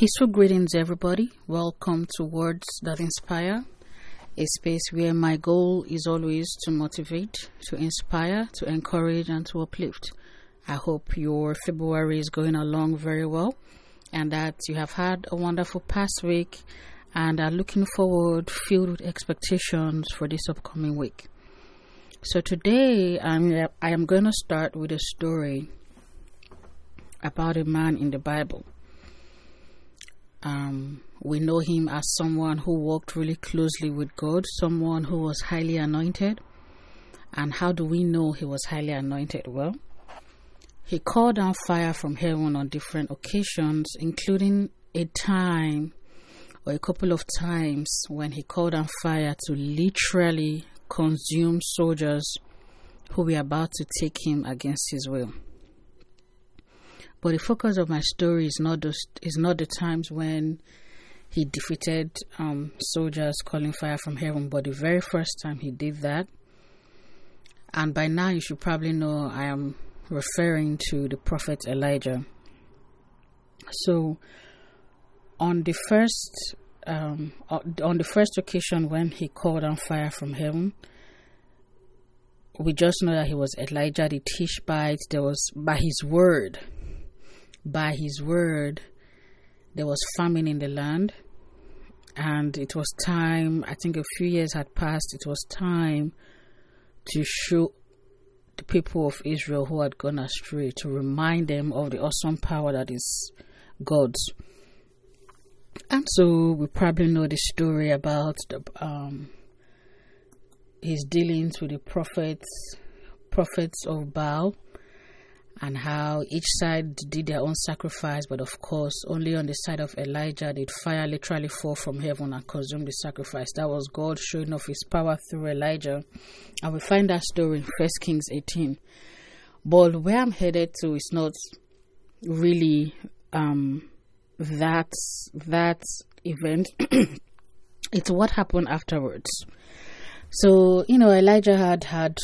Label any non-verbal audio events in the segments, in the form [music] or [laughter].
Peaceful greetings, everybody. Welcome to Words That Inspire, a space where my goal is always to motivate, to inspire, to encourage, and to uplift. I hope your February is going along very well and that you have had a wonderful past week and are looking forward, filled with expectations for this upcoming week. So today, I'm, I am going to start with a story about a man in the Bible. Um, we know him as someone who walked really closely with God, someone who was highly anointed. And how do we know he was highly anointed? Well, he called down fire from heaven on different occasions, including a time or a couple of times when he called down fire to literally consume soldiers who were about to take him against his will. But the focus of my story is not just is not the times when he defeated um, soldiers calling fire from heaven, but the very first time he did that. And by now, you should probably know I am referring to the prophet Elijah. So, on the first um, on the first occasion when he called on fire from heaven, we just know that he was Elijah the Tishbite. There was by his word by his word, there was famine in the land, and it was time, I think a few years had passed, it was time to show the people of Israel who had gone astray, to remind them of the awesome power that is God's. And so we probably know the story about the, um, his dealings with the prophets, prophets of Baal and how each side did their own sacrifice, but of course, only on the side of Elijah did fire literally fall from heaven and consume the sacrifice. That was God showing off his power through Elijah. And we find that story in First Kings 18. But where I'm headed to is not really um, that that event. [clears throat] it's what happened afterwards. So, you know, Elijah had had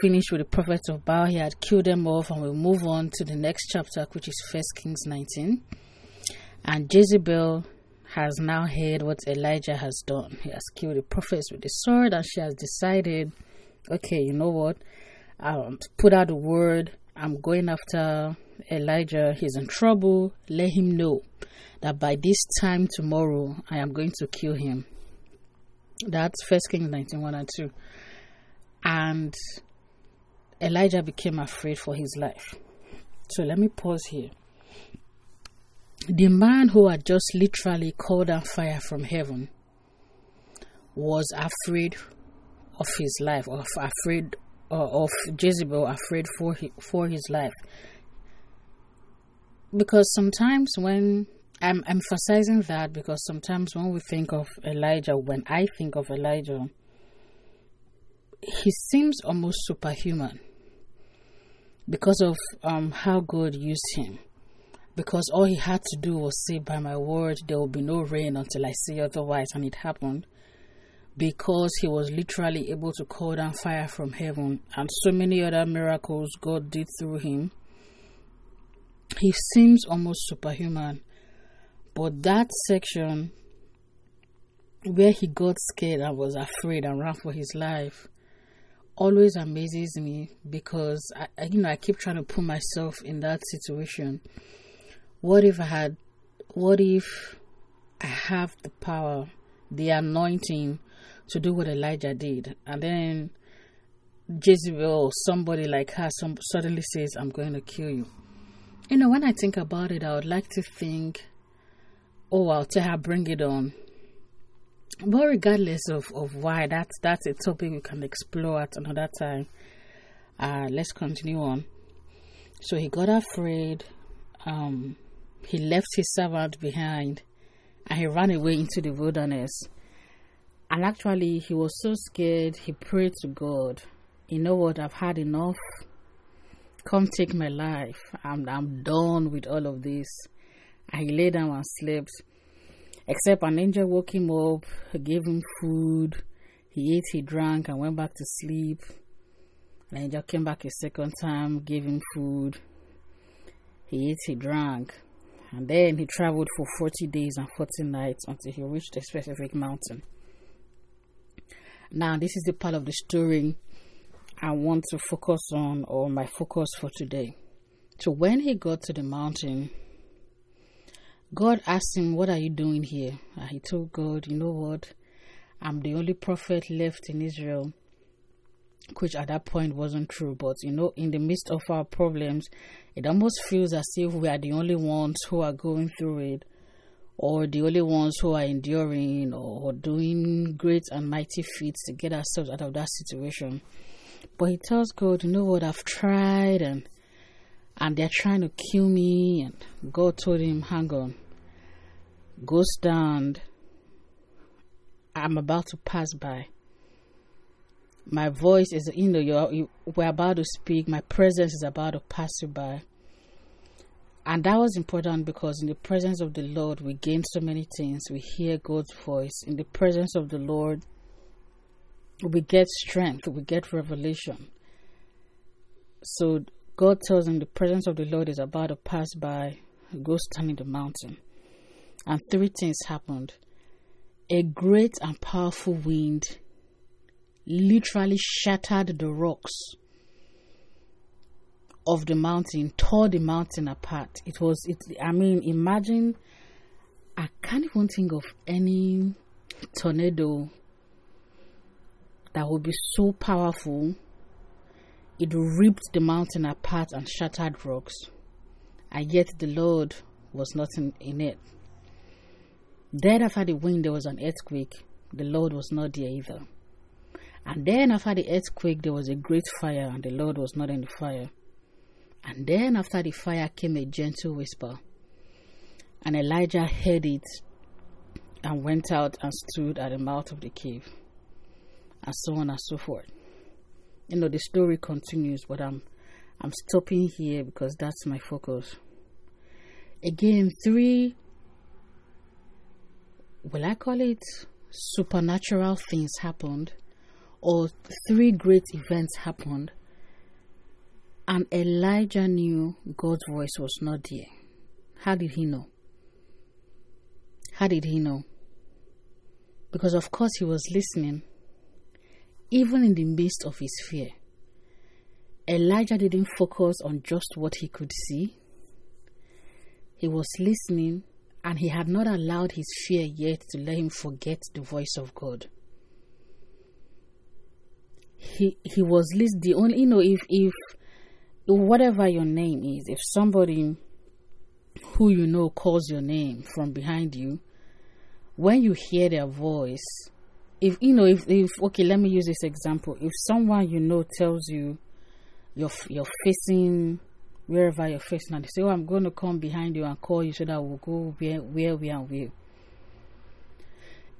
finished with the prophets of Baal. He had killed them off, and we'll move on to the next chapter, which is First Kings 19. And Jezebel has now heard what Elijah has done. He has killed the prophets with the sword, and she has decided, okay, you know what? I'll put out the word. I'm going after Elijah. He's in trouble. Let him know that by this time tomorrow, I am going to kill him. That's First Kings 19 1 and 2. And Elijah became afraid for his life. So let me pause here. The man who had just literally called down fire from heaven was afraid of his life, or afraid uh, of Jezebel, afraid for for his life. Because sometimes when I'm emphasizing that because sometimes when we think of Elijah, when I think of Elijah, he seems almost superhuman because of um, how God used him. Because all he had to do was say, By my word, there will be no rain until I say otherwise, and it happened. Because he was literally able to call down fire from heaven, and so many other miracles God did through him, he seems almost superhuman. But that section where he got scared and was afraid and ran for his life always amazes me because I, I, you know I keep trying to put myself in that situation. What if I had what if I have the power, the anointing to do what Elijah did and then Jezebel or somebody like her some suddenly says I'm going to kill you. You know when I think about it I would like to think oh, I'll tell her, bring it on. But regardless of, of why, that's that's a topic we can explore at another time. Uh, let's continue on. So he got afraid. Um, he left his servant behind, and he ran away into the wilderness. And actually, he was so scared. He prayed to God. You know what? I've had enough. Come take my life. I'm I'm done with all of this. He lay down and slept. Except an angel woke him up, gave him food. He ate, he drank, and went back to sleep. An angel came back a second time, gave him food. He ate, he drank, And then he traveled for 40 days and 40 nights until he reached a specific mountain. Now, this is the part of the story I want to focus on, or my focus for today. So, when he got to the mountain, God asked him, What are you doing here? And he told God, You know what? I'm the only prophet left in Israel, which at that point wasn't true. But, you know, in the midst of our problems, it almost feels as if we are the only ones who are going through it, or the only ones who are enduring or doing great and mighty feats to get ourselves out of that situation. But he tells God, You know what? I've tried and and they're trying to kill me. And God told him, Hang on, go stand I'm about to pass by. My voice is, you know, you're, you, we're about to speak. My presence is about to pass you by. And that was important because in the presence of the Lord, we gain so many things. We hear God's voice. In the presence of the Lord, we get strength, we get revelation. So God tells him the presence of the Lord is about to pass by. Go stand in the mountain. And three things happened a great and powerful wind literally shattered the rocks of the mountain, tore the mountain apart. It was, it, I mean, imagine, I can't even think of any tornado that would be so powerful. It ripped the mountain apart and shattered rocks, and yet the Lord was not in, in it. Then, after the wind, there was an earthquake. The Lord was not there either. And then, after the earthquake, there was a great fire, and the Lord was not in the fire. And then, after the fire, came a gentle whisper. And Elijah heard it and went out and stood at the mouth of the cave, and so on and so forth. You know, the story continues, but I'm, I'm stopping here because that's my focus. Again, three will I call it supernatural things happened, or three great events happened, and Elijah knew God's voice was not there. How did he know? How did he know? Because, of course, he was listening, even in the midst of his fear. Elijah didn't focus on just what he could see, he was listening and he had not allowed his fear yet to let him forget the voice of God. He he was least the only you know if if whatever your name is, if somebody who you know calls your name from behind you, when you hear their voice, if you know if, if okay, let me use this example. If someone you know tells you you're you're facing wherever you're facing, and they say, Oh, I'm going to come behind you and call you so that we'll go where, where we are with.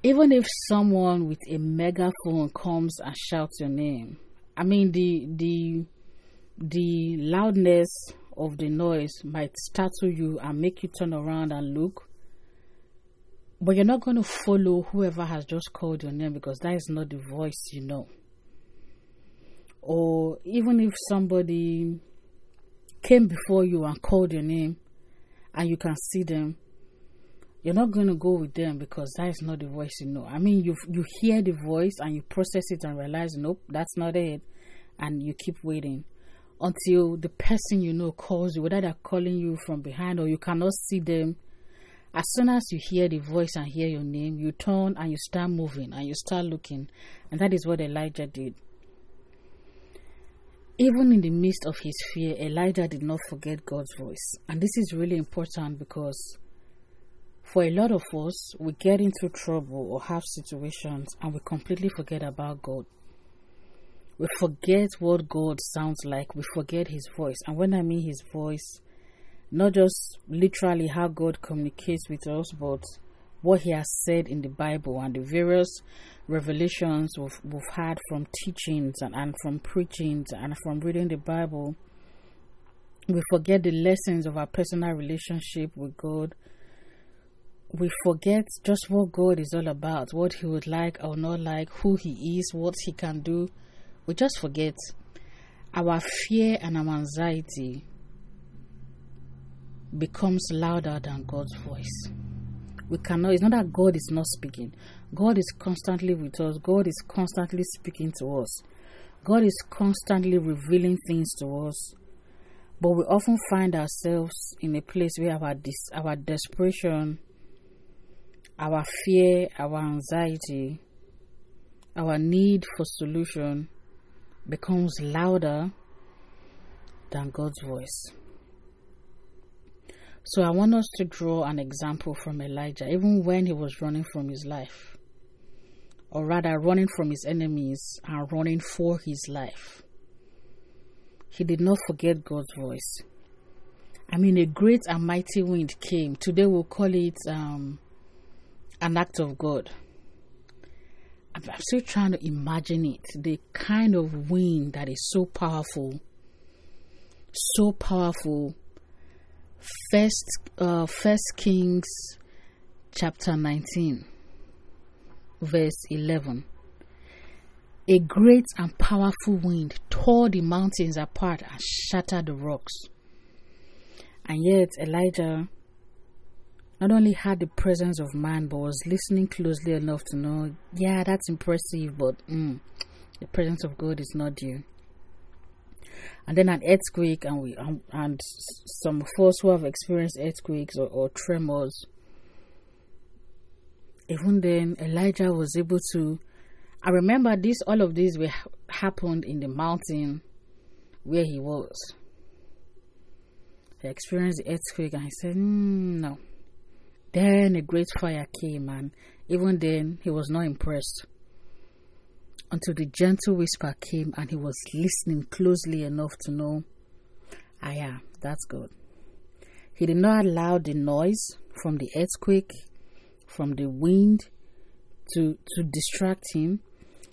Even if someone with a megaphone comes and shouts your name, I mean, the, the, the loudness of the noise might startle you and make you turn around and look. But you're not going to follow whoever has just called your name because that is not the voice you know. Or even if somebody came before you and called your name and you can see them, you're not going to go with them because that is not the voice you know. I mean, you you hear the voice and you process it and realize, nope, that's not it, and you keep waiting until the person you know calls you, whether they're calling you from behind or you cannot see them. As soon as you hear the voice and hear your name, you turn and you start moving and you start looking, and that is what Elijah did. Even in the midst of his fear, Elijah did not forget God's voice. And this is really important because for a lot of us, we get into trouble or have situations and we completely forget about God. We forget what God sounds like, we forget his voice. And when I mean his voice, not just literally how God communicates with us, but what he has said in the Bible and the various revelations we've, we've had from teachings and, and from preachings and from reading the Bible, we forget the lessons of our personal relationship with God. We forget just what God is all about, what He would like or not like, who He is, what He can do. We just forget. Our fear and our anxiety becomes louder than God's voice. We cannot, it's not that God is not speaking. God is constantly with us. God is constantly speaking to us. God is constantly revealing things to us. But we often find ourselves in a place where our, dis- our desperation, our fear, our anxiety, our need for solution becomes louder than God's voice. So I want us to draw an example from Elijah, even when he was running from his life, or rather running from his enemies and running for his life. He did not forget God's voice. I mean, a great and mighty wind came. Today we'll call it um, an act of God. I'm still trying to imagine it the kind of wind that is so powerful, so powerful First, uh, First Kings chapter 19, verse 11. A great and powerful wind tore the mountains apart and shattered the rocks. And yet, Elijah not only had the presence of man, but was listening closely enough to know, yeah, that's impressive, but mm, the presence of God is not due and then an earthquake, and we um, and some of us who have experienced earthquakes or, or tremors. Even then, Elijah was able to. I remember this. All of these were happened in the mountain where he was. He experienced the earthquake, and he said, mm, "No." Then a great fire came, and even then he was not impressed until the gentle whisper came and he was listening closely enough to know, ah, yeah, that's good. He did not allow the noise from the earthquake, from the wind to, to distract him.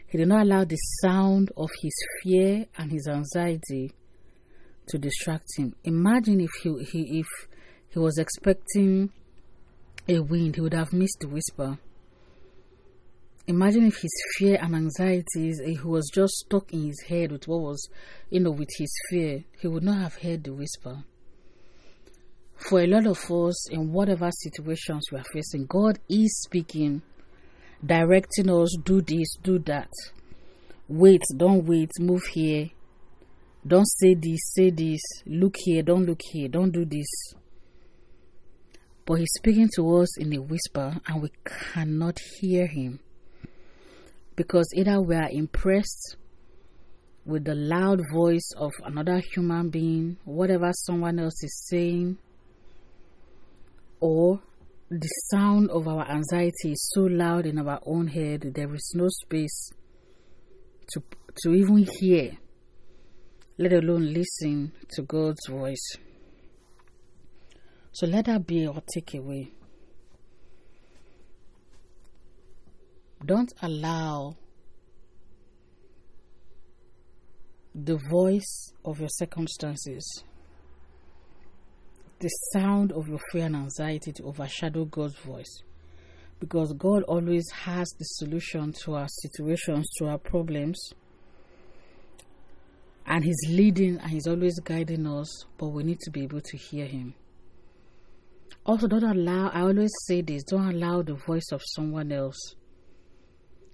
He did not allow the sound of his fear and his anxiety to distract him. Imagine if he, he if he was expecting a wind, he would have missed the whisper. Imagine if his fear and anxieties, eh, he was just stuck in his head with what was, you know, with his fear, he would not have heard the whisper. For a lot of us, in whatever situations we are facing, God is speaking, directing us, do this, do that. Wait, don't wait, move here. Don't say this, say this. Look here, don't look here, don't do this. But He's speaking to us in a whisper, and we cannot hear Him because either we are impressed with the loud voice of another human being, whatever someone else is saying, or the sound of our anxiety is so loud in our own head, there is no space to, to even hear, let alone listen to God's voice. So let that be our takeaway. Don't allow the voice of your circumstances, the sound of your fear and anxiety to overshadow God's voice. Because God always has the solution to our situations, to our problems. And He's leading and He's always guiding us, but we need to be able to hear Him. Also, don't allow, I always say this, don't allow the voice of someone else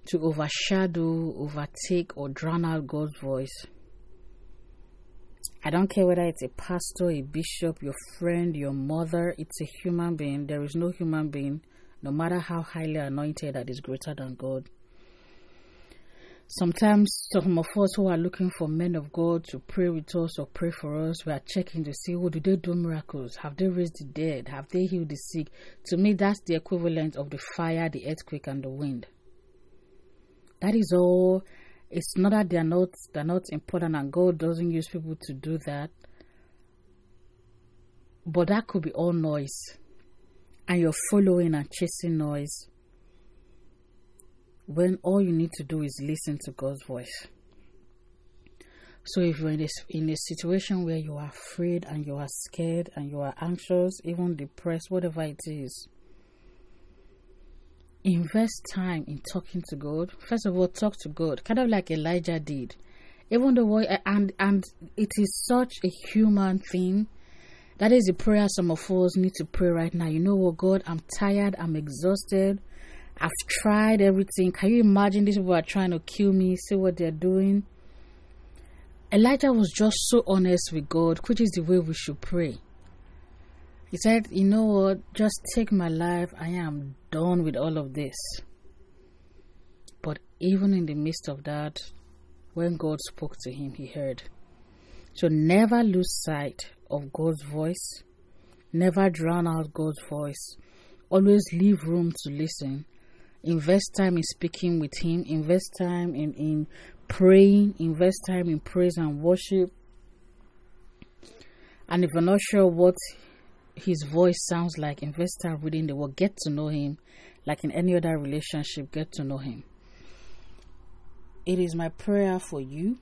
to overshadow, overtake, or drown out God's voice. I don't care whether it's a pastor, a bishop, your friend, your mother, it's a human being. There is no human being, no matter how highly anointed, that is greater than God. Sometimes some of us who are looking for men of God to pray with us or pray for us, we are checking to see, oh, do they do miracles? Have they raised the dead? Have they healed the sick? To me, that's the equivalent of the fire, the earthquake, and the wind. That is all. It's not that they're not they're not important and God doesn't use people to do that. But that could be all noise. And you're following and chasing noise. When all you need to do is listen to God's voice. So if you're in a, in a situation where you are afraid and you are scared and you are anxious, even depressed, whatever it is, invest time in talking to God. First of all, talk to God, kind of like Elijah did. Even though, and and it is such a human thing. That is the prayer some of us need to pray right now. You know what, God? I'm tired. I'm exhausted. I've tried everything. Can you imagine these people are trying to kill me? See what they're doing? Elijah was just so honest with God, which is the way we should pray. He said, You know what? Just take my life. I am done with all of this. But even in the midst of that, when God spoke to him, he heard. So never lose sight of God's voice. Never drown out God's voice. Always leave room to listen. Invest time in speaking with Him. Invest time in, in praying. Invest time in praise and worship. And if you're not sure what His voice sounds like, invest time reading the Word. Get to know Him. Like in any other relationship, get to know Him. It is my prayer for you,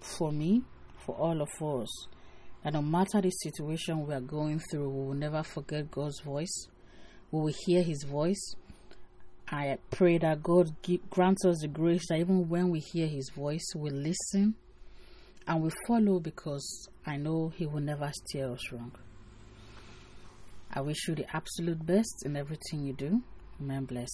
for me, for all of us that no matter the situation we are going through, we will never forget God's voice. We will hear His voice. I pray that God grants us the grace that even when we hear His voice, we listen and we follow because I know He will never steer us wrong. I wish you the absolute best in everything you do. Amen. Bless.